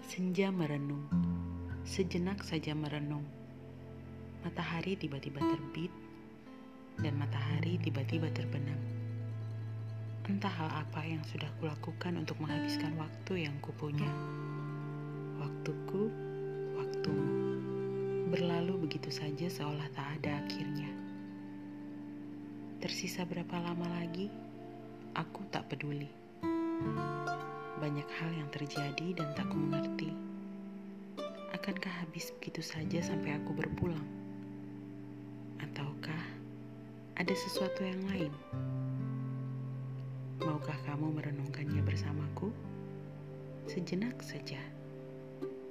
Senja merenung, sejenak saja merenung. Matahari tiba-tiba terbit, dan matahari tiba-tiba terbenam. Entah hal apa yang sudah kulakukan untuk menghabiskan waktu yang kupunya. Waktuku, waktumu, berlalu begitu saja seolah tak ada akhirnya. Tersisa berapa lama lagi? Aku tak peduli. Banyak hal yang terjadi dan tak ku mengerti. Akankah habis begitu saja sampai aku berpulang? Ataukah ada sesuatu yang lain? Maukah kamu merenungkannya bersamaku? Sejenak saja,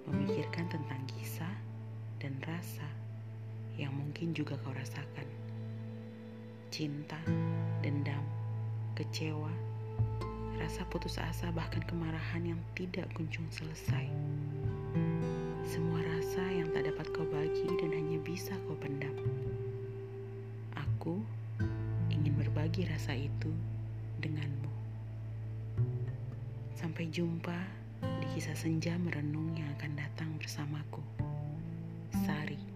memikirkan tentang kisah dan rasa yang mungkin juga kau rasakan. Cinta, dendam, kecewa, rasa putus asa, bahkan kemarahan yang tidak kunjung selesai. Semua rasa yang tak dapat kau bagi dan hanya bisa kau pendam. Aku ingin berbagi rasa itu denganmu. Sampai jumpa di kisah senja merenung yang akan datang bersamaku. Sari.